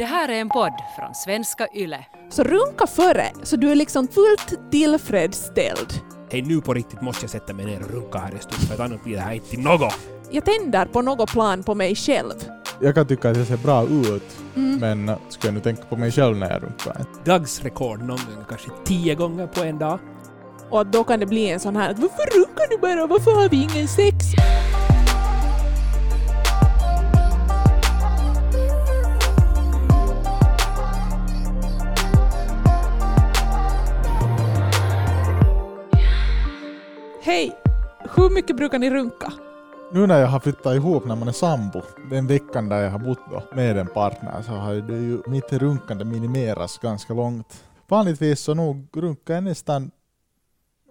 Det här är en podd från svenska YLE. Så runka före, så du är liksom fullt tillfredsställd. Hej, nu på riktigt måste jag sätta mig ner och runka här en stund för att annars blir det här inte till något. Jag tänder på något plan på mig själv. Jag kan tycka att jag ser bra ut, Mm. men ska jag nu tänka på mig själv när jag runkar? Dags rekord någon gång kanske tio gånger på en dag. Och då kan det bli en sån här att varför runkar du bara, varför har vi ingen sex? Hej! Hur mycket brukar ni runka? Nu när jag har flyttat ihop när man är sambo, den veckan där jag har bott då med en partner, så har det ju mitt runkande minimerats ganska långt. Vanligtvis så nog runkar jag nästan,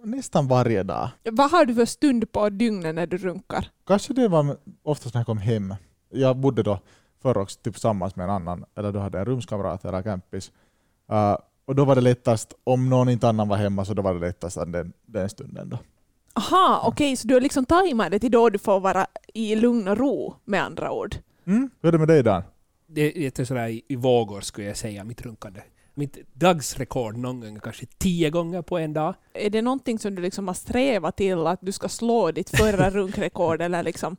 nästan varje dag. Vad har du för stund på dygnet när du runkar? Kanske det var oftast när jag kom hem. Jag bodde då förr också typ tillsammans med en annan, eller då hade jag en rumskamrat eller campis. Uh, och då var det lättast, om någon inte annan var hemma, så då var det lättast den, den stunden då. Aha, okej, så du har liksom tajmat det till då du får vara i lugn och ro med andra ord. Mm. Hur är det med dig Dan? Det är lite sådär i, i vågor skulle jag säga, mitt runkande. Mitt dagsrekord någon gång kanske tio gånger på en dag. Är det någonting som du liksom har strävat till att du ska slå ditt förra runkrekord eller liksom?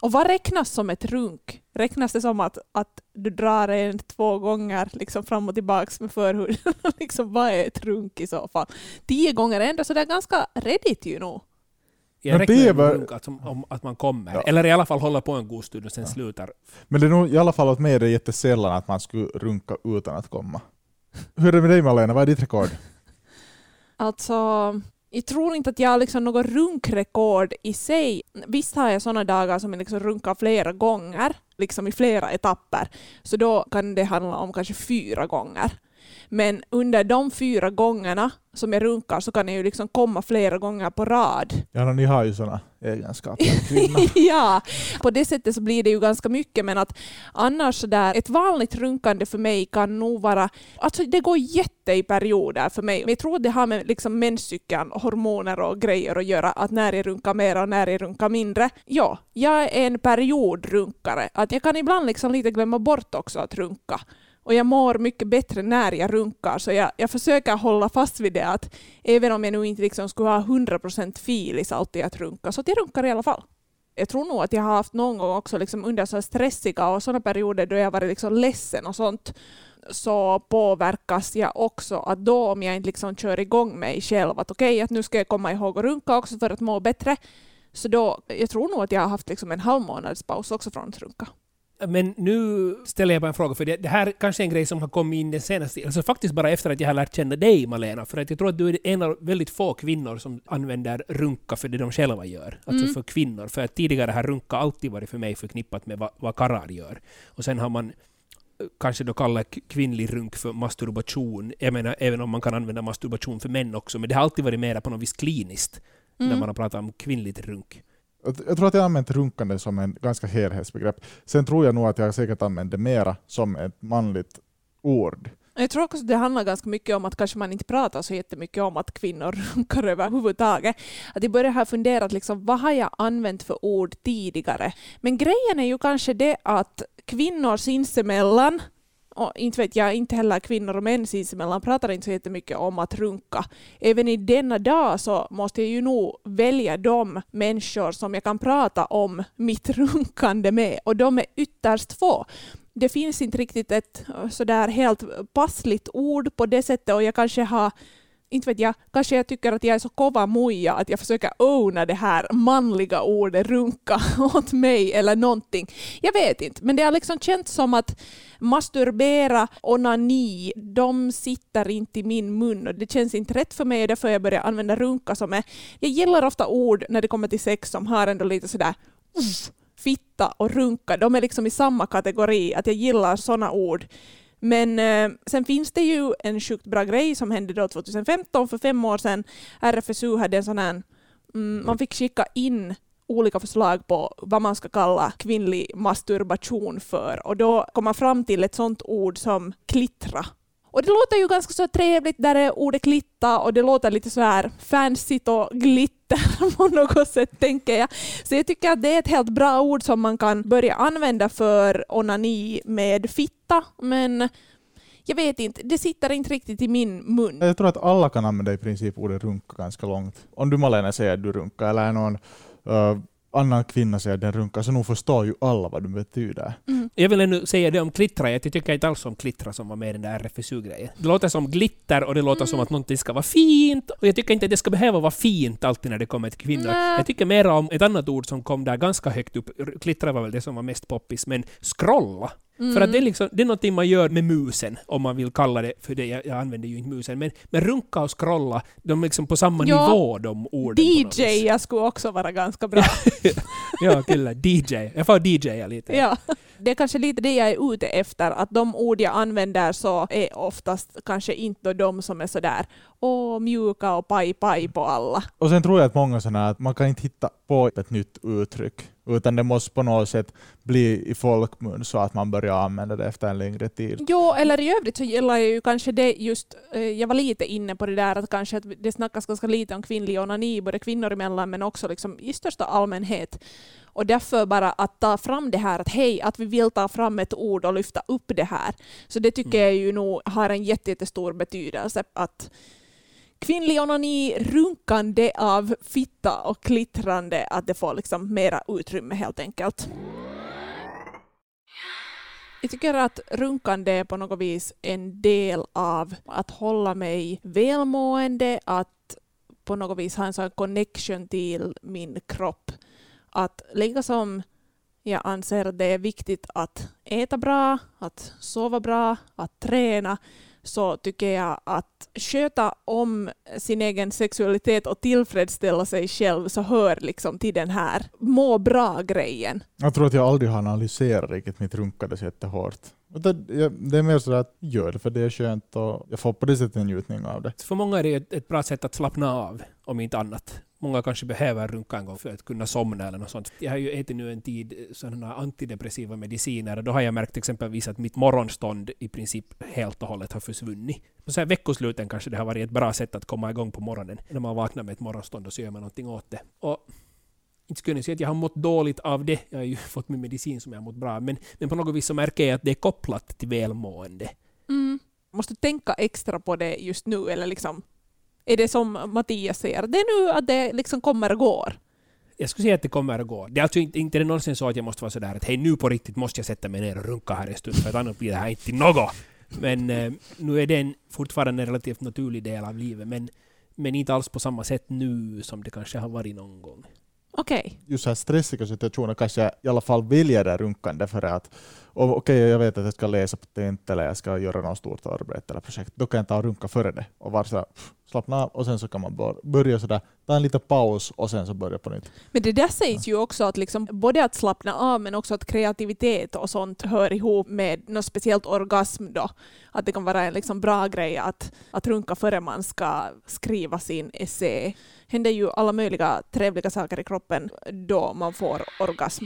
Och vad räknas som ett runk? Räknas det som att, att du drar en två gånger liksom fram och tillbaks med förhuden? liksom, vad är ett runk i så fall? Tio gånger är ändå sådär ganska redigt ju nog. Jag Men räknar det var- runk att, som, om, att man kommer. Ja. Eller i alla fall hålla på en god stund och sen Ja. slutar. Men det är nog i alla fall åt mig är det jättesällan att man skulle runka utan att komma. Hur är det med dig Malena, vad är ditt rekord? Alltså, jag tror inte att jag har liksom något runkrekord i sig. Visst har jag sådana dagar som jag liksom runkar flera gånger, liksom i flera etapper. Så då kan det handla om kanske fyra gånger. Men under de fyra gångerna som jag runkar så kan jag ju liksom komma flera gånger på rad. Ja, ni har ju sådana egenskaper, ja, på det sättet så blir det ju ganska mycket men att annars så där, ett vanligt runkande för mig kan nog vara, alltså det går jätte i perioder för mig. Men jag tror att det har med liksom menscykeln, hormoner och grejer att göra, att när jag runkar mer och när jag runkar mindre. Ja, jag är en periodrunkare. Att jag kan ibland liksom lite glömma bort också att runka. Och jag mår mycket bättre när jag runkar, så jag, jag försöker hålla fast vid det att även om jag nu inte liksom skulle ha 100% filis alltid att runka, så att jag runkar i alla fall. Jag tror nog att jag har haft någon gång också liksom under så här stressiga och sådana perioder då jag varit liksom ledsen och sånt, så påverkas jag också att då om jag inte liksom kör igång mig själv att okej, att nu ska jag komma ihåg att runka också för att må bättre, så då, jag tror nog att jag har haft liksom en halv månads paus också från att runka. Men nu ställer jag bara en fråga, för det, det här kanske är en grej som har kommit in den senaste... Alltså faktiskt bara efter att jag har lärt känna dig, Malena. För att jag tror att du är en av väldigt få kvinnor som använder runka för det de själva gör. Alltså Mm. för kvinnor. För att tidigare har runka alltid varit för mig förknippat med vad, vad karlar gör. Och sen har man eh, kanske då kallat k- kvinnlig runk för masturbation. Jag menar, även om man kan använda masturbation för män också. Men det har alltid varit mera på något vis kliniskt när Mm. man har pratat om kvinnligt runk. Jag tror att jag har använt runkande som en ganska helhetsbegrepp. Sen tror jag nog att jag säkert använt det mera som ett manligt ord. Jag tror också att det handlar ganska mycket om att kanske man inte pratar så jättemycket om att kvinnor runkar överhuvudtaget. Att jag börjar här fundera att liksom, vad har jag använt för ord tidigare? Men grejen är ju kanske det att kvinnor sinsemellan inte vet jag, inte heller kvinnor och män sinsemellan pratar inte så jättemycket om att runka. Även i denna dag så måste jag ju nog välja de människor som jag kan prata om mitt runkande med. Och de är ytterst få. Det finns inte riktigt ett eh, sådär helt passligt ord på det sättet. Och jag kanske har inte vet jag, kanske jag tycker att jag är så kova muja att jag försöker owna det här manliga ordet runka åt mig eller någonting. Jag vet inte, men det har liksom känts som att masturbera, onani, de sitter inte i min mun och det känns inte rätt för mig och därför har jag börjat använda runka som är... Jag gillar ofta ord när det kommer till sex som har ändå lite sådär fitta och runka, de är liksom i samma kategori, att jag gillar sådana ord. Men eh, sen finns det ju en sjukt bra grej som hände då 2015, för fem år sedan. RFSU hade en sån här, mm, man fick skicka in olika förslag på vad man ska kalla kvinnlig masturbation för och då kom man fram till ett sånt ord som klittra. Och det låter ju ganska så trevligt, där är ordet glitta och det låter lite så här fancyt och glitter på något sätt tänker jag. Så jag tycker att det är ett helt bra ord som man kan börja använda för onani med fitta, men jag vet inte, det sitter inte riktigt i min mun. Jag tror att alla kan använda i princip ordet runka ganska långt. Om du Malena säger att du runkar eller någon uh, annan kvinna att den runkar, så nog förstår ju alla vad det betyder. Mm. Jag vill ännu säga det om klittra, jag tycker inte alls om klittra som var med i den där RFSU-grejen. Det låter som glitter och det låter som Mm. att någonting ska vara fint. Och jag tycker inte att det ska behöva vara fint alltid när det kommer till kvinnor. Nä. Jag tycker mer om ett annat ord som kom där ganska högt upp. Klittra var väl det som var mest poppis, men scrolla. Mm. För att det är, liksom, det är någonting man gör med musen, om man vill kalla det för det. Jag, jag använder ju inte musen. Men, men runka och scrolla, de är liksom på samma Ja, nivå, de orden. DJ jag skulle också vara ganska bra. Ja, kyllä. DJ. Jag får DJa lite. Ja. Det är kanske lite det jag är ute efter, att de ord jag använder så är oftast kanske inte de som är sådär åh, mjuka och paj paj på alla. Och sen tror jag att många sådana här, att man kan inte hitta på ett nytt uttryck, utan det måste på något sätt bli i folkmun så att man börjar använda det efter en längre tid. Jo, eller i övrigt så gillar jag ju kanske det just, eh, jag var lite inne på det där att kanske att det snackas ganska lite om kvinnlig onani, både kvinnor emellan men också liksom i största allmänhet. Och därför bara att ta fram det här att hej, att vi vill ta fram ett ord och lyfta upp det här. Så det tycker Mm. jag ju nog har en jätte- jättestor betydelse. Att kvinnlig onani, runkande av fitta och klittrande, att det får liksom mera utrymme helt enkelt. Jag tycker att runkande är på något vis en del av att hålla mig välmående, att på något vis ha en sån connection till min kropp. Att lika som jag anser att det är viktigt att äta bra, att sova bra, att träna, så tycker jag att sköta om sin egen sexualitet och tillfredsställa sig själv så hör liksom till den här må bra-grejen. Jag tror att jag aldrig har analyserat riktigt mitt runkande så jättehårt. Jag- Det är mer sådär att gör det för det är skönt och jag får på det sättet en njutning av det. För många är det ett bra sätt att slappna av, om inte annat. Många kanske behöver runka en gång för att kunna somna eller något sånt. Jag har ju ätit nu en tid sådana antidepressiva mediciner och då har jag märkt exempelvis att mitt morgonstånd i princip helt och hållet har försvunnit. På så här veckosluten kanske det har varit ett bra sätt att komma igång på morgonen. När man vaknar med ett morgonstånd och så gör man någonting åt det. Och inte skulle jag säga att jag har mått dåligt av det. Jag har ju fått min medicin som jag har mått bra av. Men, men på något vis så märker jag att det är kopplat till välmående. Mm. Måste tänka extra på det just nu eller liksom är det som Mattias säger, det är nu att det liksom kommer och går. Jag skulle säga att det kommer att gå. Det är alltså inte, inte det någonsin så att jag måste vara sådär att hej nu på riktigt måste jag sätta mig ner och runka här en stund för att annars blir det här inte något. Men eh, nu är det en, fortfarande en relativt naturlig del av livet men, men inte alls på samma sätt nu som det kanske har varit någon gång. Okej. Just så här stressiga situationer kanske jag i alla fall väljer det runkande för att okej, okej, jag vet att jag ska läsa på tenta eller jag ska göra något stort arbete eller projekt. Då kan jag ta och runka före det och vara sådär, slappna av och sen så kan man börja sådär, ta en liten paus och sen så börja på nytt. Men det där sägs ju också att liksom, både att slappna av men också att kreativitet och sånt hör ihop med något speciellt orgasm då. Att det kan vara en liksom bra grej att, att runka före man ska skriva sin essä. händer ju alla möjliga trevliga saker i kroppen då man får orgasm.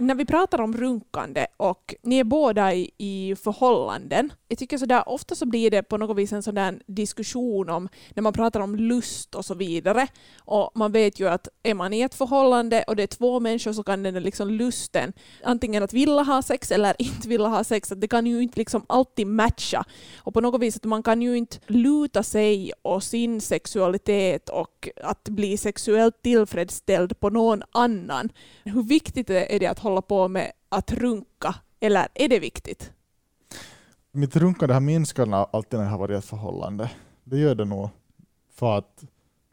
När vi pratar om runkande och ni är båda i, i förhållanden, jag tycker sådär, ofta så blir det på något vis en sådan där diskussion om när man pratar om lust och så vidare. Och man vet ju att är man i ett förhållande och det är två människor så kan den där liksom lusten, antingen att vilja ha sex eller inte vilja ha sex, att det kan ju inte liksom alltid matcha. Och på något vis att man kan ju inte luta sig och sin sexualitet och att bli sexuellt tillfredsställd på någon annan. Hur viktigt är det att hålla på med att runka? Eller är det viktigt? Mitt runkande har minskat alltid när jag har varit i ett förhållande. Det gör det nog för att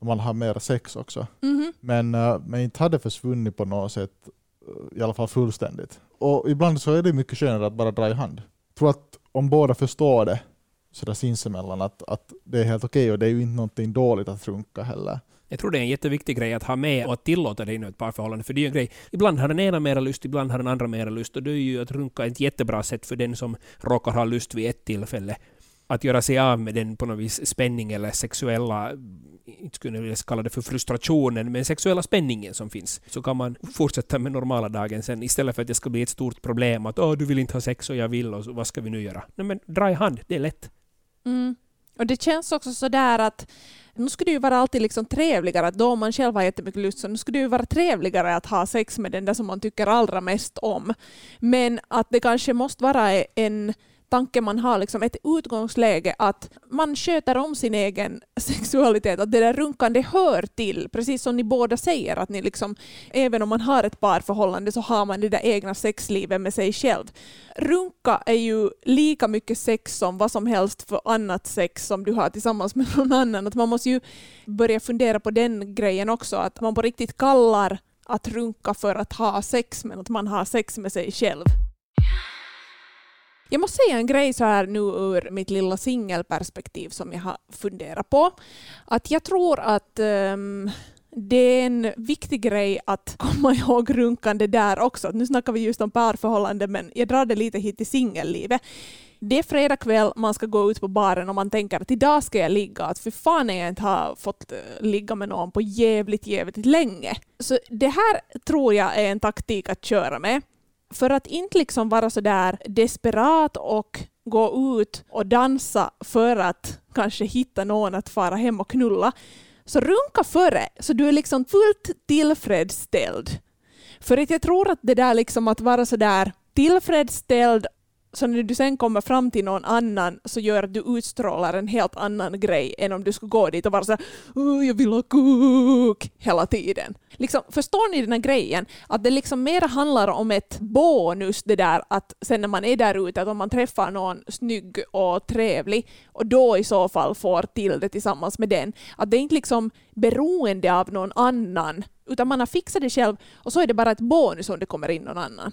man har mer sex också. Mhm. Men, eh, men inte hade försvunnit på något sätt, eh, i alla fall fullständigt. Och ibland så är det mycket skönare att bara dra i hand. Jag tror att om båda förstår det sådär sinsemellan att, att det är helt okej och det är ju inte någonting dåligt att runka heller. Jag tror det är en jätteviktig grej att ha med och att tillåta det inom ett parförhållande. För det är ju en grej. Ibland har den ena mera lust, ibland har den andra mera lust. Och det är ju att runka ett jättebra sätt för den som råkar ha lust vid ett tillfälle. att göra sig av med den på något vis spänning eller sexuella, inte skulle jag vilja kalla det för frustrationen, men sexuella spänningen som finns. Så kan man fortsätta med normala dagen sen istället för att det ska bli ett stort problem att Åh, du vill inte ha sex och jag vill och så, vad ska vi nu göra? Nej men dra i hand, det är lätt. Mm. Och det känns också sådär att nu skulle det ju vara alltid liksom trevligare, att då man själv har jättemycket lust, så nu skulle det ju vara trevligare att ha sex med den där som man tycker allra mest om. Men att det kanske måste vara en tanke man har, liksom ett utgångsläge att man sköter om sin egen sexualitet, att det där runkande hör till, precis som ni båda säger, att ni liksom, även om man har ett parförhållande så har man det där egna sexlivet med sig själv. Runka är ju lika mycket sex som vad som helst för annat sex som du har tillsammans med någon annan. Att man måste ju börja fundera på den grejen också, att man på riktigt kallar att runka för att ha sex, men att man har sex med sig själv. Jag måste säga en grej så här nu ur mitt lilla singelperspektiv som jag har funderat på. Att jag tror att um, det är en viktig grej att komma ihåg runkande där också. Nu snackar vi just om parförhållanden, men jag drar det lite hit till singellivet. Det är fredag kväll, man ska gå ut på baren och man tänker att idag ska jag ligga. Att för fan jag inte har fått eh, ligga med någon på jävligt, jävligt länge. Så det här tror jag är en taktik att köra med för att inte liksom vara så där desperat och gå ut och dansa för att kanske hitta någon att fara hem och knulla, så runka före så du är liksom fullt tillfredsställd. För att jag tror att det där liksom att vara så där tillfredsställd så när du sen kommer fram till någon annan så gör att du utstrålar en helt annan grej än om du skulle gå dit och vara så här, jag vill ha kuk hela tiden. Liksom, förstår ni den här grejen? Att det liksom mer handlar om ett bonus det där att sen när man är där ute, att om man träffar någon snygg och trevlig och då i så fall får till det tillsammans med den, att det är inte liksom beroende av någon annan utan man har fixat det själv och så är det bara ett bonus om det kommer in någon annan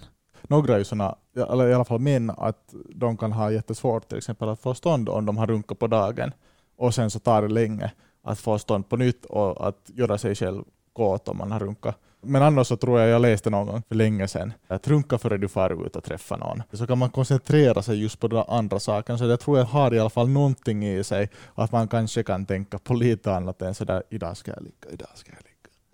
några är ju såna, eller i alla fall män, att de kan ha jättesvårt till exempel att få stånd om de har runkat på dagen och sen så tar det länge att få stånd på nytt och att göra sig själv kåt om man har runkat. Men annars så tror jag jag läste någon gång för länge sedan att runka före du far ut och träffar någon. Så kan man koncentrera sig just på den andra saken. Så jag tror jag har i alla fall någonting i sig att man kanske kan tänka på lite annat än sådär idag ska jag ligga, idag ska jag ligga.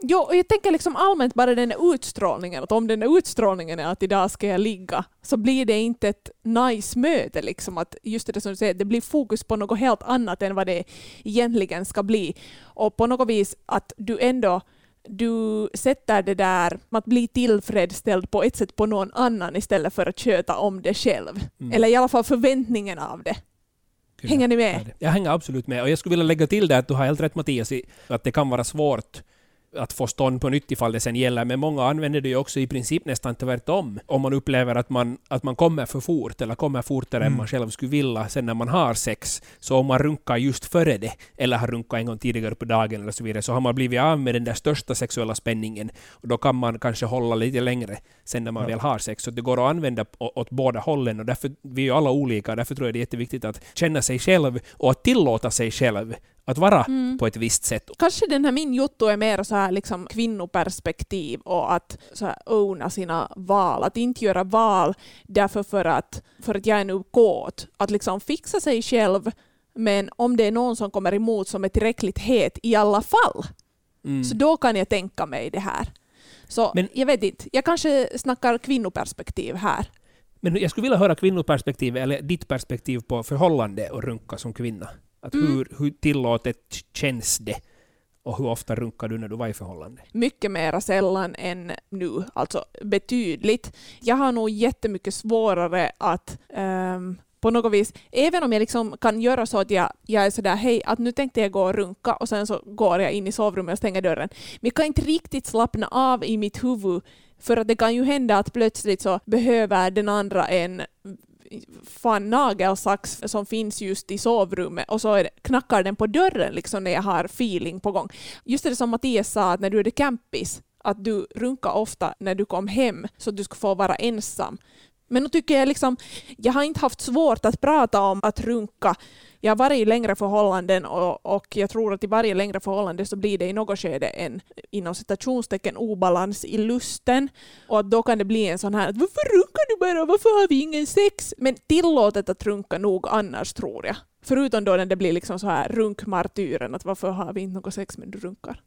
Jo, och jag tänker liksom allmänt bara den utstrålningen, att om den utstrålningen är att idag ska jag ligga, så blir det inte ett nice möte. Liksom, att just det som du säger, det blir fokus på något helt annat än vad det egentligen ska bli. Och på något vis att du ändå du sätter det där att bli tillfredsställd på ett sätt på någon annan istället för att köta om det själv. Mm. Eller i alla fall förväntningen av det. Hänger ni med? Jag hänger absolut med. Och jag skulle vilja lägga till det att du har helt rätt Mattias, att det kan vara svårt att få stånd på nytt ifall det sen gäller, men många använder det ju också i princip nästan tvärtom. Om man upplever att man, att man kommer för fort, eller kommer fortare mm. än man själv skulle vilja, sen när man har sex, så om man runkar just före det, eller har runkat en gång tidigare på dagen eller så vidare, så har man blivit av med den där största sexuella spänningen, och då kan man kanske hålla lite längre sen när man ja. väl har sex. Så det går att använda åt båda hållen, och därför, vi är ju alla olika, därför tror jag det är jätteviktigt att känna sig själv, och att tillåta sig själv att vara mm. på ett visst sätt. Kanske den här min jotto är mer så här liksom kvinnoperspektiv och att så här owna sina val. Att inte göra val därför för att, för att jag är nu kåt. Att liksom fixa sig själv men om det är någon som kommer emot som är tillräckligt het i alla fall, mm. så då kan jag tänka mig det här. Så men, jag vet inte, jag kanske snackar kvinnoperspektiv här. Men jag skulle vilja höra kvinnoperspektiv, eller ditt perspektiv på förhållande och runka som kvinna. Att mm. hur, hur tillåtet känns det? Och hur ofta runkar du när du var i förhållande? Mycket mer sällan än nu, alltså betydligt. Jag har nog jättemycket svårare att um, på något vis, även om jag liksom kan göra så att jag, jag är sådär hej, att nu tänkte jag gå och runka och sen så går jag in i sovrummet och stänger dörren. Men jag kan inte riktigt slappna av i mitt huvud för att det kan ju hända att plötsligt så behöver den andra en fan nagelsax som finns just i sovrummet och så det, knackar den på dörren liksom när jag har feeling på gång. Just det som Mattias sa, att när du är campis, att du runkar ofta när du kom hem så att du ska få vara ensam. Men nu tycker jag liksom, jag har inte haft svårt att prata om att runka. Jag har varit i längre förhållanden och, och jag tror att i varje längre förhållande så blir det i något skede en inom citationstecken obalans i lusten. Och att då kan det bli en sån här att varför runkar du bara, varför har vi ingen sex? Men tillåtet att runka nog annars tror jag. Förutom då när det blir liksom så här runkmartyren, att varför har vi inte något sex men du runkar?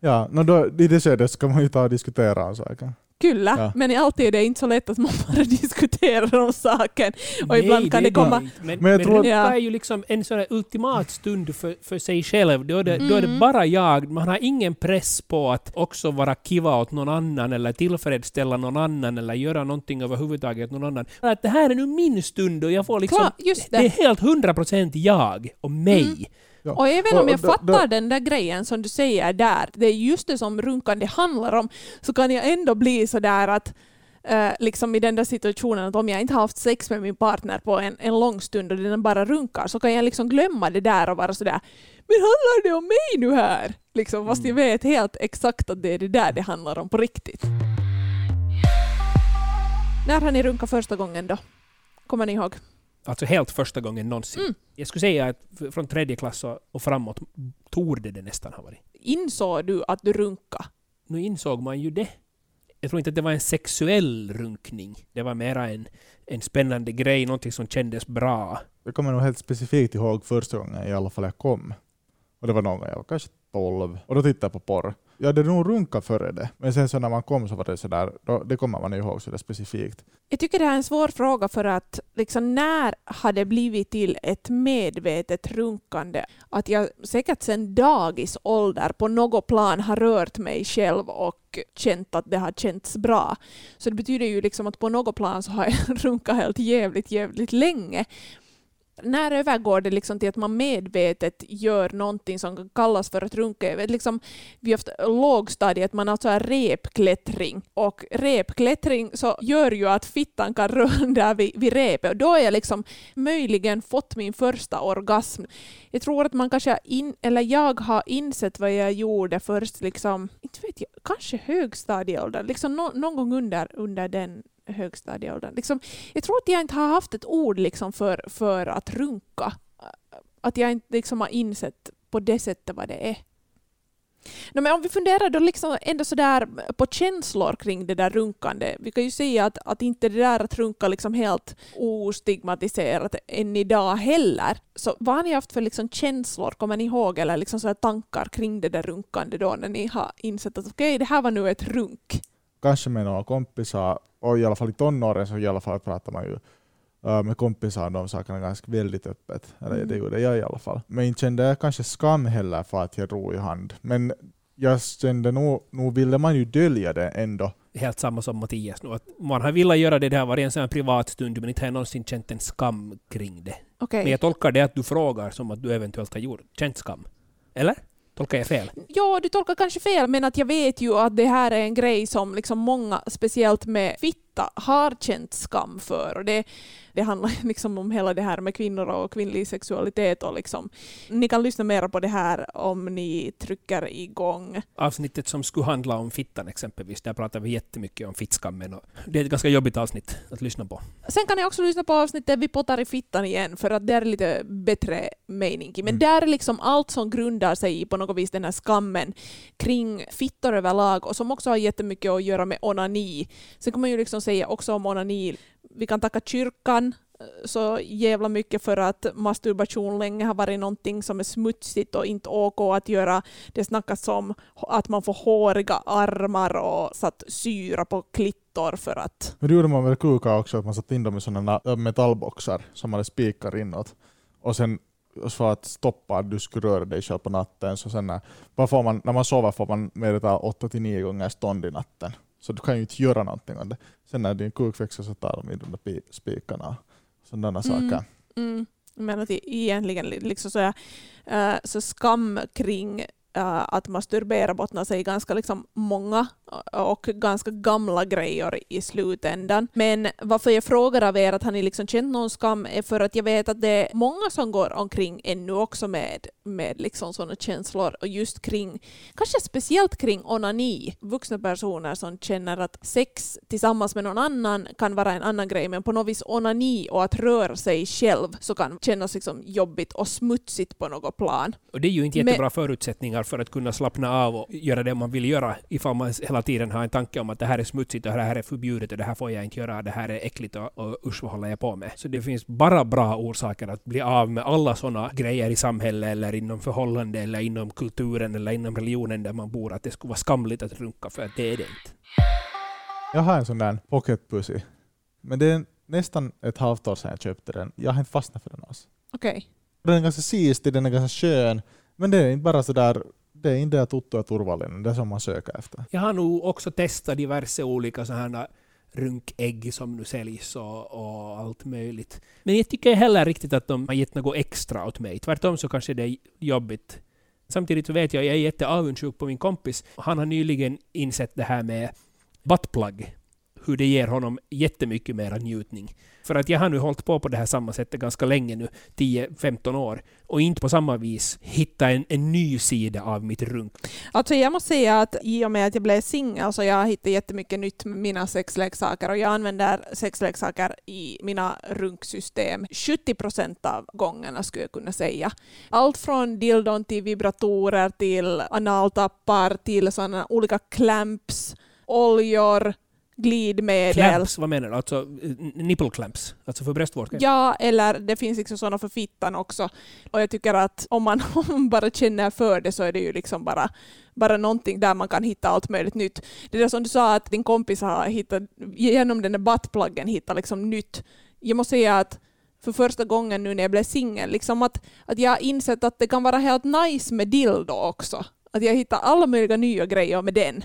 Ja, no då, i det skedet ska man ju ta och diskutera saker. Kyllä, Ja. men alltid är det inte så lätt att man bara diskuterar om saken. Och ibland kan det är komma... inte. Men, Men jag men tror Ja. är ju liksom en sån ultimat stund för, för sig själv. Då är, det, då är det Mm. bara jag. Man har ingen press på att också vara kiva åt någon annan eller tillfredsställa någon annan eller göra någonting överhuvudtaget åt någon annan. Att det här är nu min stund och jag får liksom... Klar, just det. är det. helt hundra procent jag och mig. Mm. Ja. Och även om jag fattar den där grejen som du säger där, det är just det som runkande handlar om, så kan jag ändå bli så där att eh, liksom i den där situationen att om jag inte har haft sex med min partner på en, en lång stund och den bara runkar så kan jag liksom glömma det där och vara sådär men handlar det om mig nu här? Liksom, fast jag vet helt exakt att det är det där det handlar om på riktigt. När har ni runkat första gången då? Kommer ni ihåg? Alltså helt första gången någonsin. Mm. Jag skulle säga att från tredje klass och, och framåt torde det nästan ha varit. Insåg du att du runka? Nu insåg man ju det. Jag tror inte att det var en sexuell runkning. Det var mera en, en spännande grej, någonting som kändes bra. Jag kommer nog helt specifikt ihåg första gången i alla fall jag kom. Och det var någon gång jag var kanske 12. Och då tittade jag på porr. Jag hade nog runkat före det. Men sen så när man kom så var det sådär, då, det kommer man ihåg sådär specifikt. Jag tycker det här är en svår fråga för att liksom, när har det blivit till ett medvetet runkande? Att jag säkert sedan dagisålder på något plan har rört mig själv och känt att det har känts bra. Så det betyder ju liksom att på något plan så har jag runkat helt jävligt, jävligt länge. När övergår det liksom till att man medvetet gör någonting som kan kallas för att runka? Vet Liksom, vi har haft lågstadiet, man har alltså har repklättring. Och repklättring så gör ju att fittan kan röra där vid, vid repet. Och då har jag liksom möjligen fått min första orgasm. Jag tror att man kanske in, eller jag har insett vad jag gjorde först, liksom, inte vet jag, kanske högstadieåldern, liksom no, någon gång under, under den högstadieåldern. Liksom, jag tror att jag inte har haft ett ord liksom för, för att runka. Att jag inte liksom har insett på det sättet vad det är. No, men om vi funderar då liksom ändå sådär på känslor kring det där runkande. Vi kan ju säga att, att inte det där att runka liksom helt ostigmatiserat än idag heller. Så vad har ni haft för liksom känslor, kommer ni ihåg, eller liksom sådär tankar kring det där runkande då när ni har insett att okej, det här var nu ett runk? Kanske med några kompisar, och i alla fall i tonåren så i alla fall pratar man ju med kompisar om de sakerna ganska väldigt öppet. Eller Mm. det gjorde jag i alla fall. Men inte kände jag kanske skam heller för att jag drog i hand. Men jag kände nog, nog ville man ju dölja det ändå. Helt samma som Mattias nu. Att man har velat göra det, det har varit en sån här privat stund, men inte har jag någonsin känt en skam kring det. Okej. Men jag tolkar det att du frågar som att du eventuellt har gjort, känt skam. Eller? Tolkar jag fel? Ja, du tolkar kanske fel, men att jag vet ju att det här är en grej som liksom många, speciellt med fitta, har känt skam för. Och det, det handlar liksom om hela det här med kvinnor och kvinnlig sexualitet. Och liksom. Ni kan lyssna mer på det här om ni trycker igång. Avsnittet som skulle handla om fittan exempelvis, där pratar vi jättemycket om fittskammen. Och det är ett ganska jobbigt avsnitt att lyssna på. Sen kan ni också lyssna på avsnittet Vi pottar i fittan igen, för att det är lite bättre mening. Men Mm. där är liksom allt som grundar sig i på något vis den här skammen kring fittor överlag och som också har jättemycket att göra med onani. Sen kan man ju liksom säga också om onani, vi kan tacka kyrkan eh, så jävla mycket för att masturbation länge har varit någonting som är smutsigt och inte OK att göra. Det snackas om att man får håriga armar och satt syra på klittor för att Men det gjorde man väl kuka också, att man satte in dem i sådana metallboxar som hade spikar inåt. Och sen för att stoppa att du skulle röra dig själv på natten, så sen när, vad får man, när man sover får man medita 8-9 gånger stånd i natten. Så du kan ju inte göra någonting av det. Sen när din kuk växer så tar de in de där pi- spikarna. Sådana Mm. saker. Mm. Men att egentligen li- liksom så, här, eh, så skam kring att masturbera bottnar sig i ganska liksom många och ganska gamla grejer i slutändan. Men varför jag frågar av er att har ni liksom känt någon skam är för att jag vet att det är många som går omkring ännu också med, med liksom sådana känslor och just kring, kanske speciellt kring onani. Vuxna personer som känner att sex tillsammans med någon annan kan vara en annan grej men på något vis onani och att röra sig själv så kan kännas liksom jobbigt och smutsigt på något plan. Och det är ju inte jättebra men, förutsättningar för att kunna slappna av och göra det man vill göra ifall man hela tiden har en tanke om att det här är smutsigt och det här är förbjudet och det här får jag inte göra, det här är äckligt och, och usch vad håller jag på med. Så det finns bara bra orsaker att bli av med alla sådana grejer i samhället eller inom förhållande eller inom kulturen eller inom religionen där man bor, att det skulle vara skamligt att runka för att det är det inte. Jag har en sån där pocketpussy. Men det är nästan ett halvt år sedan jag köpte den. Jag har inte fastnat för den alls. Okej. Okay. Den är ganska sistig, den är ganska skön, men det är inte bara sådär det är inte det Otto är Turvallinen, det är som man söker efter. Jag har nog också testat diverse olika sådana runkägg som nu säljs och, och, allt möjligt. Men jag tycker heller riktigt att de har gett något extra åt mig. Tvärtom så kanske det är jobbigt. Samtidigt så vet jag, jag är jätteavundsjuk på min kompis. Han har nyligen insett det här med buttplug hur det ger honom jättemycket mera njutning. För att jag har nu hållit på på det här samma sättet ganska länge nu, 10-15 år, och inte på samma vis hitta en, en ny sida av mitt runk. Alltså jag måste säga att i och med att jag blev singel så jag hittat jättemycket nytt med mina sexleksaker och jag använder sexleksaker i mina runksystem 70 procent av gångerna skulle jag kunna säga. Allt från dildon till vibratorer till analtappar till sådana olika clamps, oljor, glidmedel. Clamps, vad menar du? Alltså nipple clamps? Alltså för bröstvårtor? Ja, eller det finns liksom sådana för fittan också. Och jag tycker att om man, om man bara känner för det så är det ju liksom bara, bara någonting där man kan hitta allt möjligt nytt. Det där som du sa att din kompis har hittat, genom den där buttpluggen hittat liksom nytt. Jag måste säga att för första gången nu när jag blev singel, liksom att, att jag har insett att det kan vara helt nice med dildo också. Att jag hittar alla möjliga nya grejer med den.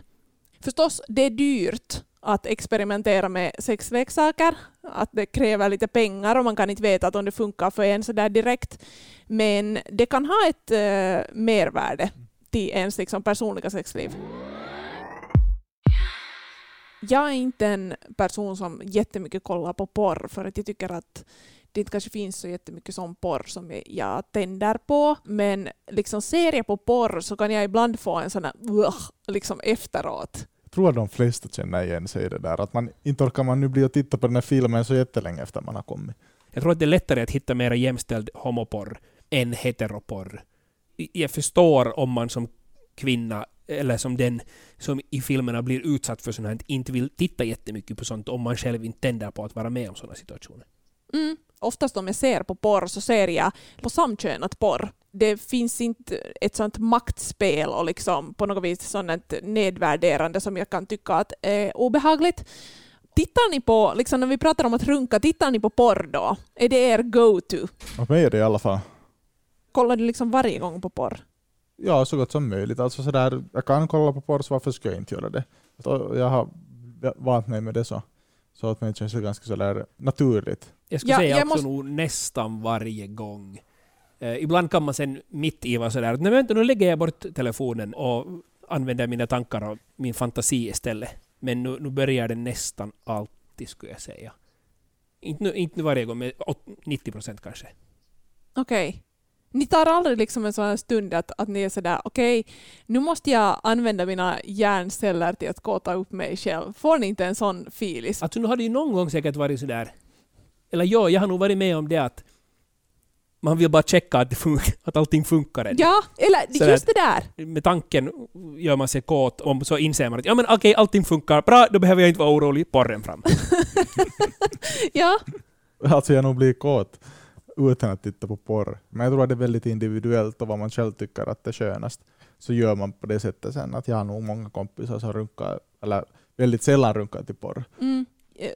Förstås, det är dyrt att experimentera med sexleksaker, att det kräver lite pengar och man kan inte veta om det funkar för en så där direkt. Men det kan ha ett uh, mervärde till ens liksom, personliga sexliv. Jag är inte en person som jättemycket kollar på porr för att jag tycker att det inte kanske finns så jättemycket sån porr som jag tänder på. Men liksom ser jag på porr så kan jag ibland få en sån här liksom efteråt tror att de flesta känner igen sig i det där. Att man inte orkar man nu bli och titta på den här filmen så jättelänge efter man har kommit. Jag tror att det är lättare att hitta mer jämställd homoporr än heteroporr. Jag förstår om man som kvinna eller som den som i filmerna blir utsatt för sånt här inte vill titta jättemycket på sånt om man själv inte tänder på att vara med om sådana situationer. Mm. Oftast om jag ser på porr så ser jag på samkönat porr det finns inte ett sånt maktspel och liksom på något vis sånt nedvärderande som jag kan tycka att är obehagligt. Tittar ni på, liksom när vi pratar om att runka, tittar ni på porr då? Är det er go-to? För mig är det i alla fall. Kollar du liksom varje gång på porr? Ja, så gott som möjligt. Alltså sådär, jag kan kolla på porr, så varför ska jag inte göra det? Jag har vant mig med det så. Så att det känns det ganska sådär naturligt. Jag skulle ja, säga också måste... nog nästan varje gång. Eh, ibland kan man sen mitt i vara sådär att nej vänta, nu lägger jag bort telefonen och använder mina tankar och min fantasi istället. Men nu, nu börjar det nästan alltid, skulle jag säga. Inte nu, inte varje gång, men 90 procent kanske. Okej. Okay. Ni tar aldrig liksom en sån stund att, att ni är sådär okej, okay, nu måste jag använda mina hjärnceller till att kåta upp mig själv. Får ni inte en sån filis? Alltså nu har det ju någon gång säkert varit sådär, eller ja, jag har nog varit med om det att man vill bara checka att, det funkar, att allting funkar. Än. Ja, eller så just det där. Med tanken gör man sig kåt och så inser man att ja men okej, okay, allting funkar bra, då behöver jag inte vara orolig, porren fram. ja. Alltså jag nog blir kåt utan att titta på porr. Men jag tror att det är väldigt individuellt och vad man själv tycker att det är skönast. Så gör man på det sättet sen. Att jag har nog många kompisar som runkar, eller väldigt sällan runkar till porr. Mm.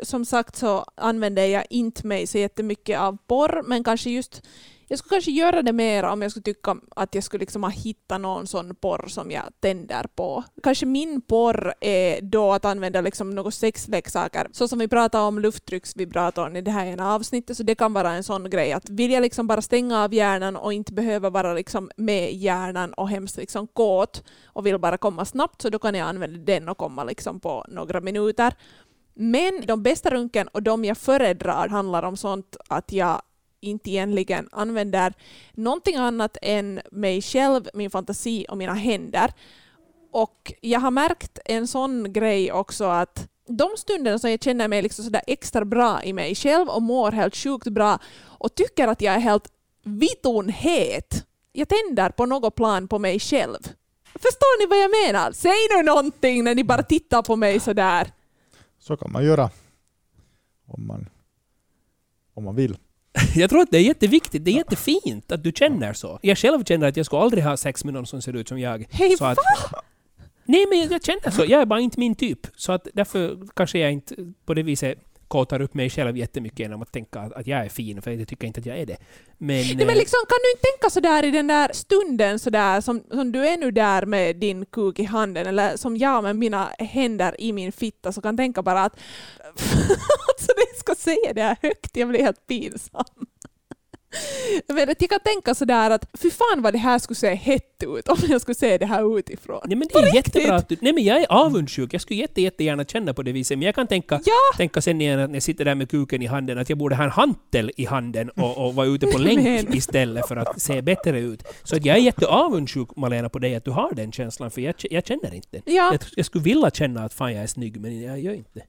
Som sagt så använder jag inte mig så jättemycket av porr, men kanske just jag skulle kanske göra det mer om jag skulle tycka att jag skulle liksom ha hittat någon sån porr som jag tänder på. Kanske min porr är då att använda liksom några sexleksaker, så som vi pratade om lufttrycksvibratorn i det här ena avsnittet, så det kan vara en sån grej att vill jag liksom bara stänga av hjärnan och inte behöva vara liksom med hjärnan och hemskt liksom kåt och vill bara komma snabbt, så då kan jag använda den och komma liksom på några minuter. Men de bästa runken och de jag föredrar handlar om sånt att jag inte egentligen använder någonting annat än mig själv, min fantasi och mina händer. Och jag har märkt en sån grej också att de stunderna som jag känner mig liksom sådär extra bra i mig själv och mår helt sjukt bra och tycker att jag är helt vitonhet. Jag tänder på något plan på mig själv. Förstår ni vad jag menar? Säg nu någonting när ni bara tittar på mig sådär. Så kan man göra. Om man, om man vill. Jag tror att det är jätteviktigt, det är jättefint att du känner så. Jag själv känner att jag skulle aldrig ha sex med någon som ser ut som jag. Hej, så att, Nej men jag känner så, jag är bara inte min typ. Så att därför kanske jag inte på det viset kåtar upp mig själv jättemycket genom att tänka att, att jag är fin, för jag tycker inte att jag är det. Men, Nej, men eh, liksom, kan du inte tänka sådär i den där stunden sådär som, som du är nu där med din kuk i handen eller som jag med mina händer i min fitta så kan tänka bara att alltså det ska säga det här högt, jag blir helt pinsam. Men att jag kan tänka sådär att fy fan vad det här skulle se hett ut om jag skulle se det här utifrån. Nej men det är jättebra att du... Nej men jag är avundsjuk. Jag skulle jätte, jättegärna känna på det viset. Men jag kan tänka, Ja! tänka sen igen att när jag sitter där med kuken i handen att jag borde ha en hantel i handen och, och vara ute på länk istället för att se bättre ut. Så att jag är jätteavundsjuk Malena på dig att du har den känslan för jag, jag känner inte. Ja. Jag, jag skulle vilja känna att fan jag är snygg men jag gör inte.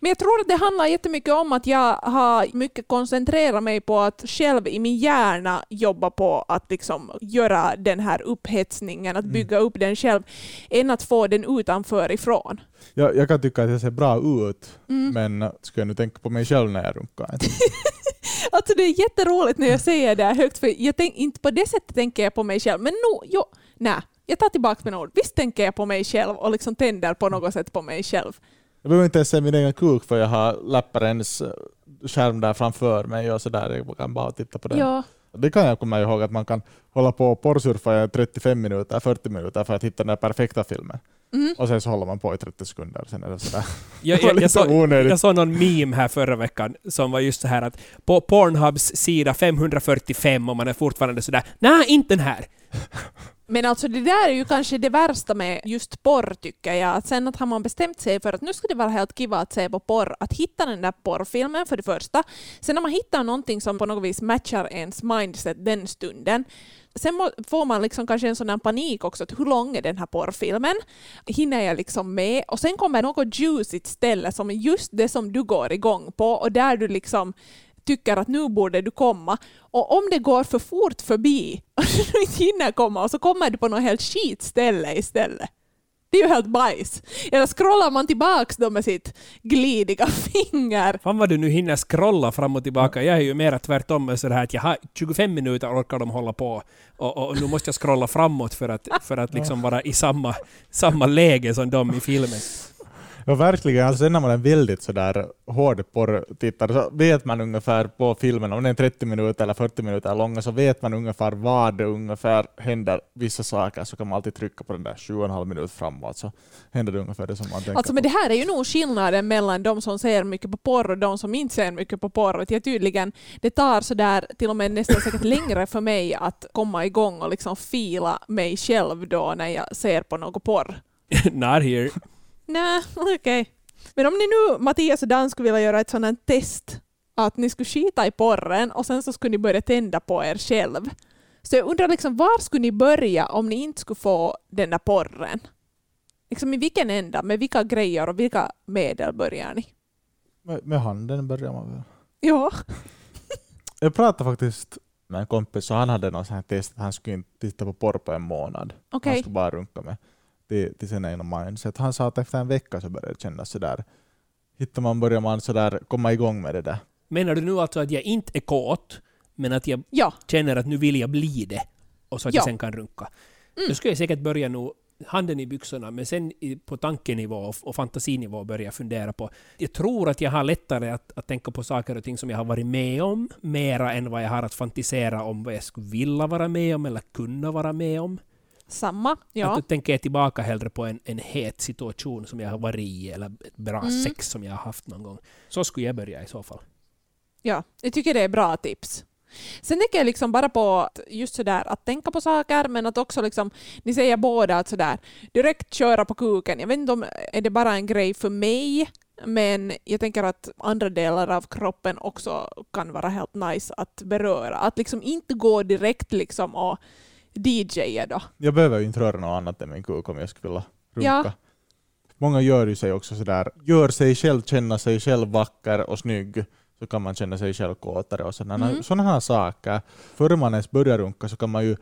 Men jag tror att det handlar jättemycket om att jag har mycket koncentrerat mig på att själv i min hjärna jobba på att liksom göra den här upphetsningen, att bygga upp den själv, än att få den utanför ifrån. Jag, jag kan tycka att jag ser bra ut, Mm. men ska jag nu tänka på mig själv när jag runkar? Alltså det är jätteroligt när jag säger det här högt, för jag tänk, inte på det sättet tänker jag på mig själv, men no, jo, nej, jag tar tillbaka mina ord. Visst tänker jag på mig själv och liksom tänder på något sätt på mig själv. Jag behöver inte ens se min egen kuk för jag har läpparens eh, skärm där framför mig och sådär. Jag kan bara titta på den. Ja. Det kan jag komma ihåg att man kan hålla på och porrsurfa i 35 minuter, 40 minuter för att hitta den där perfekta filmen. Mm. Och sen så håller man på i 30 sekunder. Sen är det sådär. Jag, jag, jag, såg, onödigt. jag såg någon meme här förra veckan som var just så här att på Pornhubs sida 545 och man är fortfarande sådär nej inte den här. Men alltså det där är ju kanske det värsta med just porr tycker jag. Att sen att har man bestämt sig för att nu ska det vara helt kiva att se på porr, att hitta den där porrfilmen för det första. Sen när man hittar någonting som på något vis matchar ens mindset den stunden, sen må, får man liksom kanske en sån här panik också, att hur lång är den här porrfilmen? Hinner jag liksom med? Och sen kommer något juicigt ställe som är just det som du går igång på och där du liksom tycker att nu borde du komma. Och om det går för fort förbi och du inte hinner komma och så kommer du på något helt skitställe istället. Det är ju helt bajs. Eller scrollar man tillbaks då med sitt glidiga finger. Fan vad du nu hinner scrolla fram och tillbaka. Jag är ju mera tvärtom med sådär att jag har 25 minuter orkar de hålla på och, och nu måste jag scrolla framåt för att, för att liksom vara i samma, samma läge som de i filmen. Ja verkligen, alltså när man är väldigt sådär hård porrtittare så vet man ungefär på filmen, om den är 30 minuter eller 40 minuter lång, så vet man ungefär vad det ungefär händer vissa saker, så kan man alltid trycka på den där 7,5 minuter framåt, så händer det ungefär det som man tänker Alltså men det här är ju nog skillnaden mellan de som ser mycket på porr och de som inte ser mycket på porr. Att jag tydligen, det tar sådär till och med nästan säkert längre för mig att komma igång och liksom fila mig själv då när jag ser på något porr. Not here. Nej, okej. Men om ni nu, Mattias och Dan, skulle vilja göra ett sådant test, att ni skulle skita i porren och sen så skulle ni börja tända på er själv. Så jag undrar liksom, var skulle ni börja om ni inte skulle få den där porren? Liksom i vilken ända, med vilka grejer och vilka medel börjar ni? Med, med handen börjar man väl. Ja. Jag pratade faktiskt med en kompis och han hade någon sån här test att han skulle inte titta på porr på en månad. Okej. Han skulle bara runka med till, till sin egna mindset. Han sa att efter en vecka så började det kännas sådär. Hittar man, börjar man sådär komma igång med det där. Menar du nu alltså att jag inte är kåt, men att jag Ja. känner att nu vill jag bli det och så att Ja. jag sen kan runka? Mm. Då skulle jag säkert börja nog handen i byxorna, men sen på tankenivå och, och fantasinivå börjar jag fundera på... Jag tror att jag har lättare att, att tänka på saker och ting som jag har varit med om, mera än vad jag har att fantisera om vad jag skulle vilja vara med om eller kunna vara med om. Samma, ja. Att tänker jag tillbaka hellre på en, en het situation som jag har varit i, eller ett bra Mm. sex som jag har haft någon gång. Så skulle jag börja i så fall. Ja, jag tycker det är bra tips. Sen tänker jag liksom bara på just sådär att tänka på saker men att också liksom, ni säger båda att sådär direkt köra på kuken. Jag vet inte om är det bara en grej för mig men jag tänker att andra delar av kroppen också kan vara helt nice att beröra. Att liksom inte gå direkt liksom och DJa då. Jag behöver ju inte röra något annat än min kuk om jag skulle vilja runka. Ja. Många gör ju sig också sådär, gör sig själv känna sig själv vacker och snygg, så kan man känna sig själv kåtare och sådana, Mm. sådana här saker. Före man ens börjar runka så kan man ju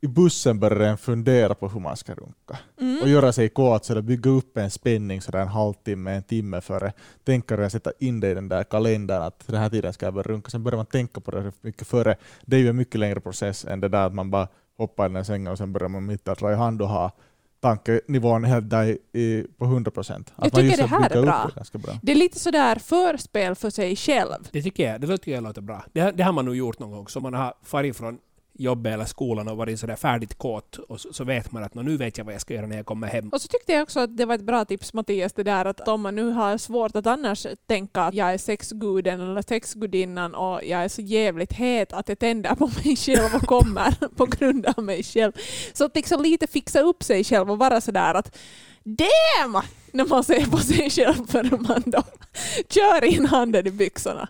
i bussen börja redan fundera på hur man ska runka. Mm. Och göra sig kåt, så bygga upp en spänning sådär en halvtimme, en timme före. Tänka och sätta in det i den där kalendern att den här tiden ska jag börja runka. Sen börjar man tänka på det mycket före. Det är ju en mycket längre process än det där att man bara hoppar i den här sängen och sen börjar man mitt att dra i hand och ha tankenivån helt där i, på 100 procent. Jag tycker det här är bra. Bra. Det är lite sådär förspel för sig själv. Det tycker jag, det tycker jag låter bra. Det, det har man nog gjort någon gång, så man har farit från jobbet eller skolan och varit sådär färdigt kåt och så, så vet man att nu vet jag vad jag ska göra när jag kommer hem. Och så tyckte jag också att det var ett bra tips Mattias det där att om man nu har svårt att annars tänka att jag är sexguden eller sexgudinnan och jag är så jävligt het att jag tänder på mig själv och kommer på grund av mig själv. Så att liksom lite fixa upp sig själv och vara sådär att damn! När man ser på sig själv för man då kör in handen i byxorna.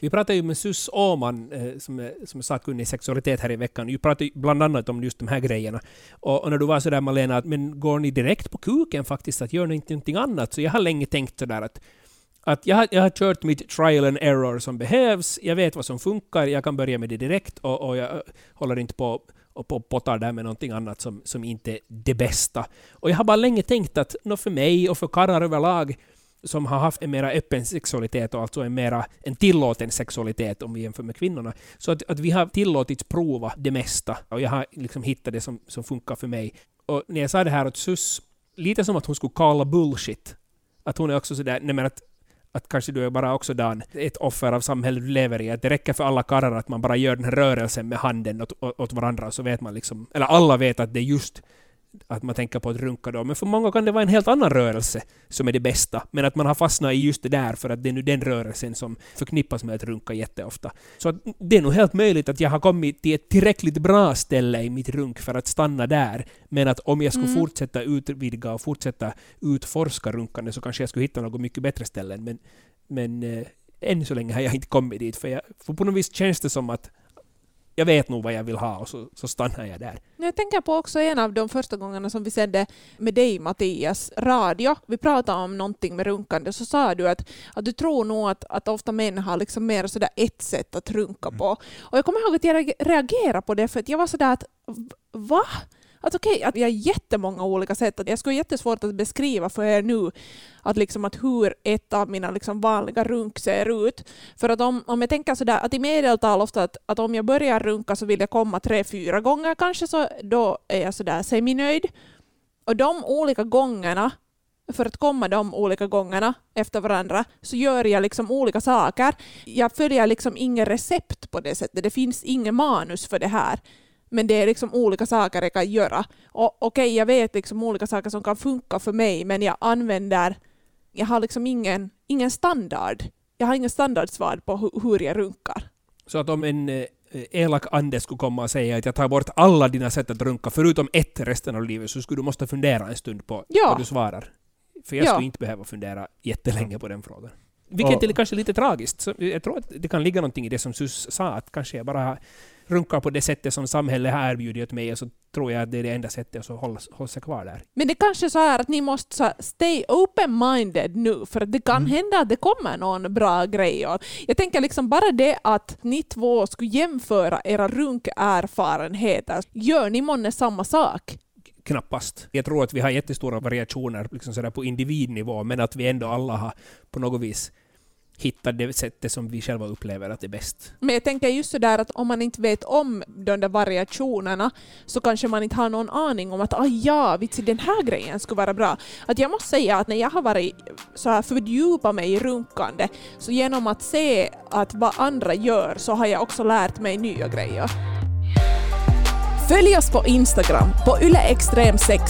Vi pratade ju med Sus Åman, eh, som är, som är sakkunnig i sexualitet här i veckan. Vi pratade ju bland annat om just de här grejerna. Och, och när du var sådär Malena, att men går ni direkt på kuken faktiskt, att gör ni inte någonting annat? Så jag har länge tänkt sådär att att jag, har, jag har kört mitt trial and error som behövs, jag vet vad som funkar, jag kan börja med det direkt och, och jag eh, håller inte på och på pottar där med någonting annat som, som inte är det bästa. Och jag har bara länge tänkt att nå för mig och för karlar överlag som har haft en mera öppen sexualitet och alltså en mera en tillåten sexualitet om vi jämför med kvinnorna. Så att, att vi har tillåtits prova det mesta och jag har liksom hittat det som, som funkar för mig. Och när jag sa det här åt Sus, lite som att hon skulle kalla bullshit. Att hon är också sådär, nej men att att kanske du är bara också Dan, ett offer av samhället du lever i. Att det räcker för alla karlar att man bara gör den här rörelsen med handen åt, åt, åt varandra så vet man liksom, eller alla vet att det är just att man tänker på att runka då. Men för många kan det vara en helt annan rörelse som är det bästa. Men att man har fastnat i just det där för att det är nu den rörelsen som förknippas med att runka jätteofta. Så att det är nog helt möjligt att jag har kommit till ett tillräckligt bra ställe i mitt runk för att stanna där. Men att om jag skulle Mm. fortsätta utvidga och fortsätta utforska runkande så kanske jag skulle hitta något mycket bättre ställen. Men, men eh, än så länge har jag inte kommit dit. För, jag, för på något vis känns det som att jag vet nog vad jag vill ha och så, så stannar jag där. Jag tänker på också en av de första gångerna som vi sände med dig Mattias, radio. Vi pratade om någonting med runkande så sa du att, att du tror nog att, att ofta män har liksom mer sådär ett sätt att runka på. Och jag kommer ihåg att jag reage- reagerade på det för att jag var sådär att va? Att okej, att vi har jättemånga olika sätt. Att jag skulle ha jättesvårt att beskriva för er nu att, liksom att hur ett av mina liksom vanliga runk ser ut. För att om, om jag tänker sådär att i medeltal ofta att, att om jag börjar runka så vill jag komma tre, fyra gånger kanske så då är jag sådär seminöjd. Och de olika gångerna, för att komma de olika gångerna efter varandra, så gör jag liksom olika saker. Jag följer liksom inget recept på det sättet. Det finns inget manus för det här. Men det är liksom olika saker jag kan göra. Och okej, jag vet liksom olika saker som kan funka för mig, men jag använder... Jag har liksom ingen, ingen standard. Jag har ingen standardsvar på hu- hur jag runkar. Så att om en eh, elak ande skulle komma och säga att jag tar bort alla dina sätt att runka förutom ett resten av livet så skulle du måste fundera en stund på Ja. vad du svarar. För jag Ja. skulle inte behöva fundera jättelänge på den frågan. Vilket Och- är kanske lite tragiskt. Så jag tror att det kan ligga någonting i det som Sus sa, att kanske jag bara runkar på det sättet som samhället har erbjudit mig och så tror jag att det är det enda sättet och så hålls, hålls jag kvar där. Men det kanske så är att ni måste så här, stay open-minded nu, för att det kan hända att det kommer någon bra grej. Jag tänker liksom bara det att ni två skulle jämföra era runkerfarenheter. Gör ni månne samma sak? Knappast. Jag tror att vi har jättestora variationer liksom sådär på individnivå, men att vi ändå alla har på något vis hittar det sättet som vi själva upplever att det är bäst. Men jag tänker just sådär att om man inte vet om de där variationerna så kanske man inte har någon aning om att ah, ja, vitsi, den här grejen skulle vara bra. Att jag måste säga att när jag har varit så här fördjupat mig i runkande så genom att se att vad andra gör så har jag också lärt mig nya grejer. Följ oss på Instagram, på yleextrem6.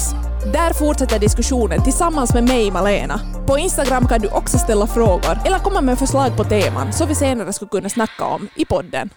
Där fortsätter diskussionen tillsammans med mig, Malena. På Instagram kan du också ställa frågor eller komma med förslag på teman som vi senare skulle kunna snacka om i podden.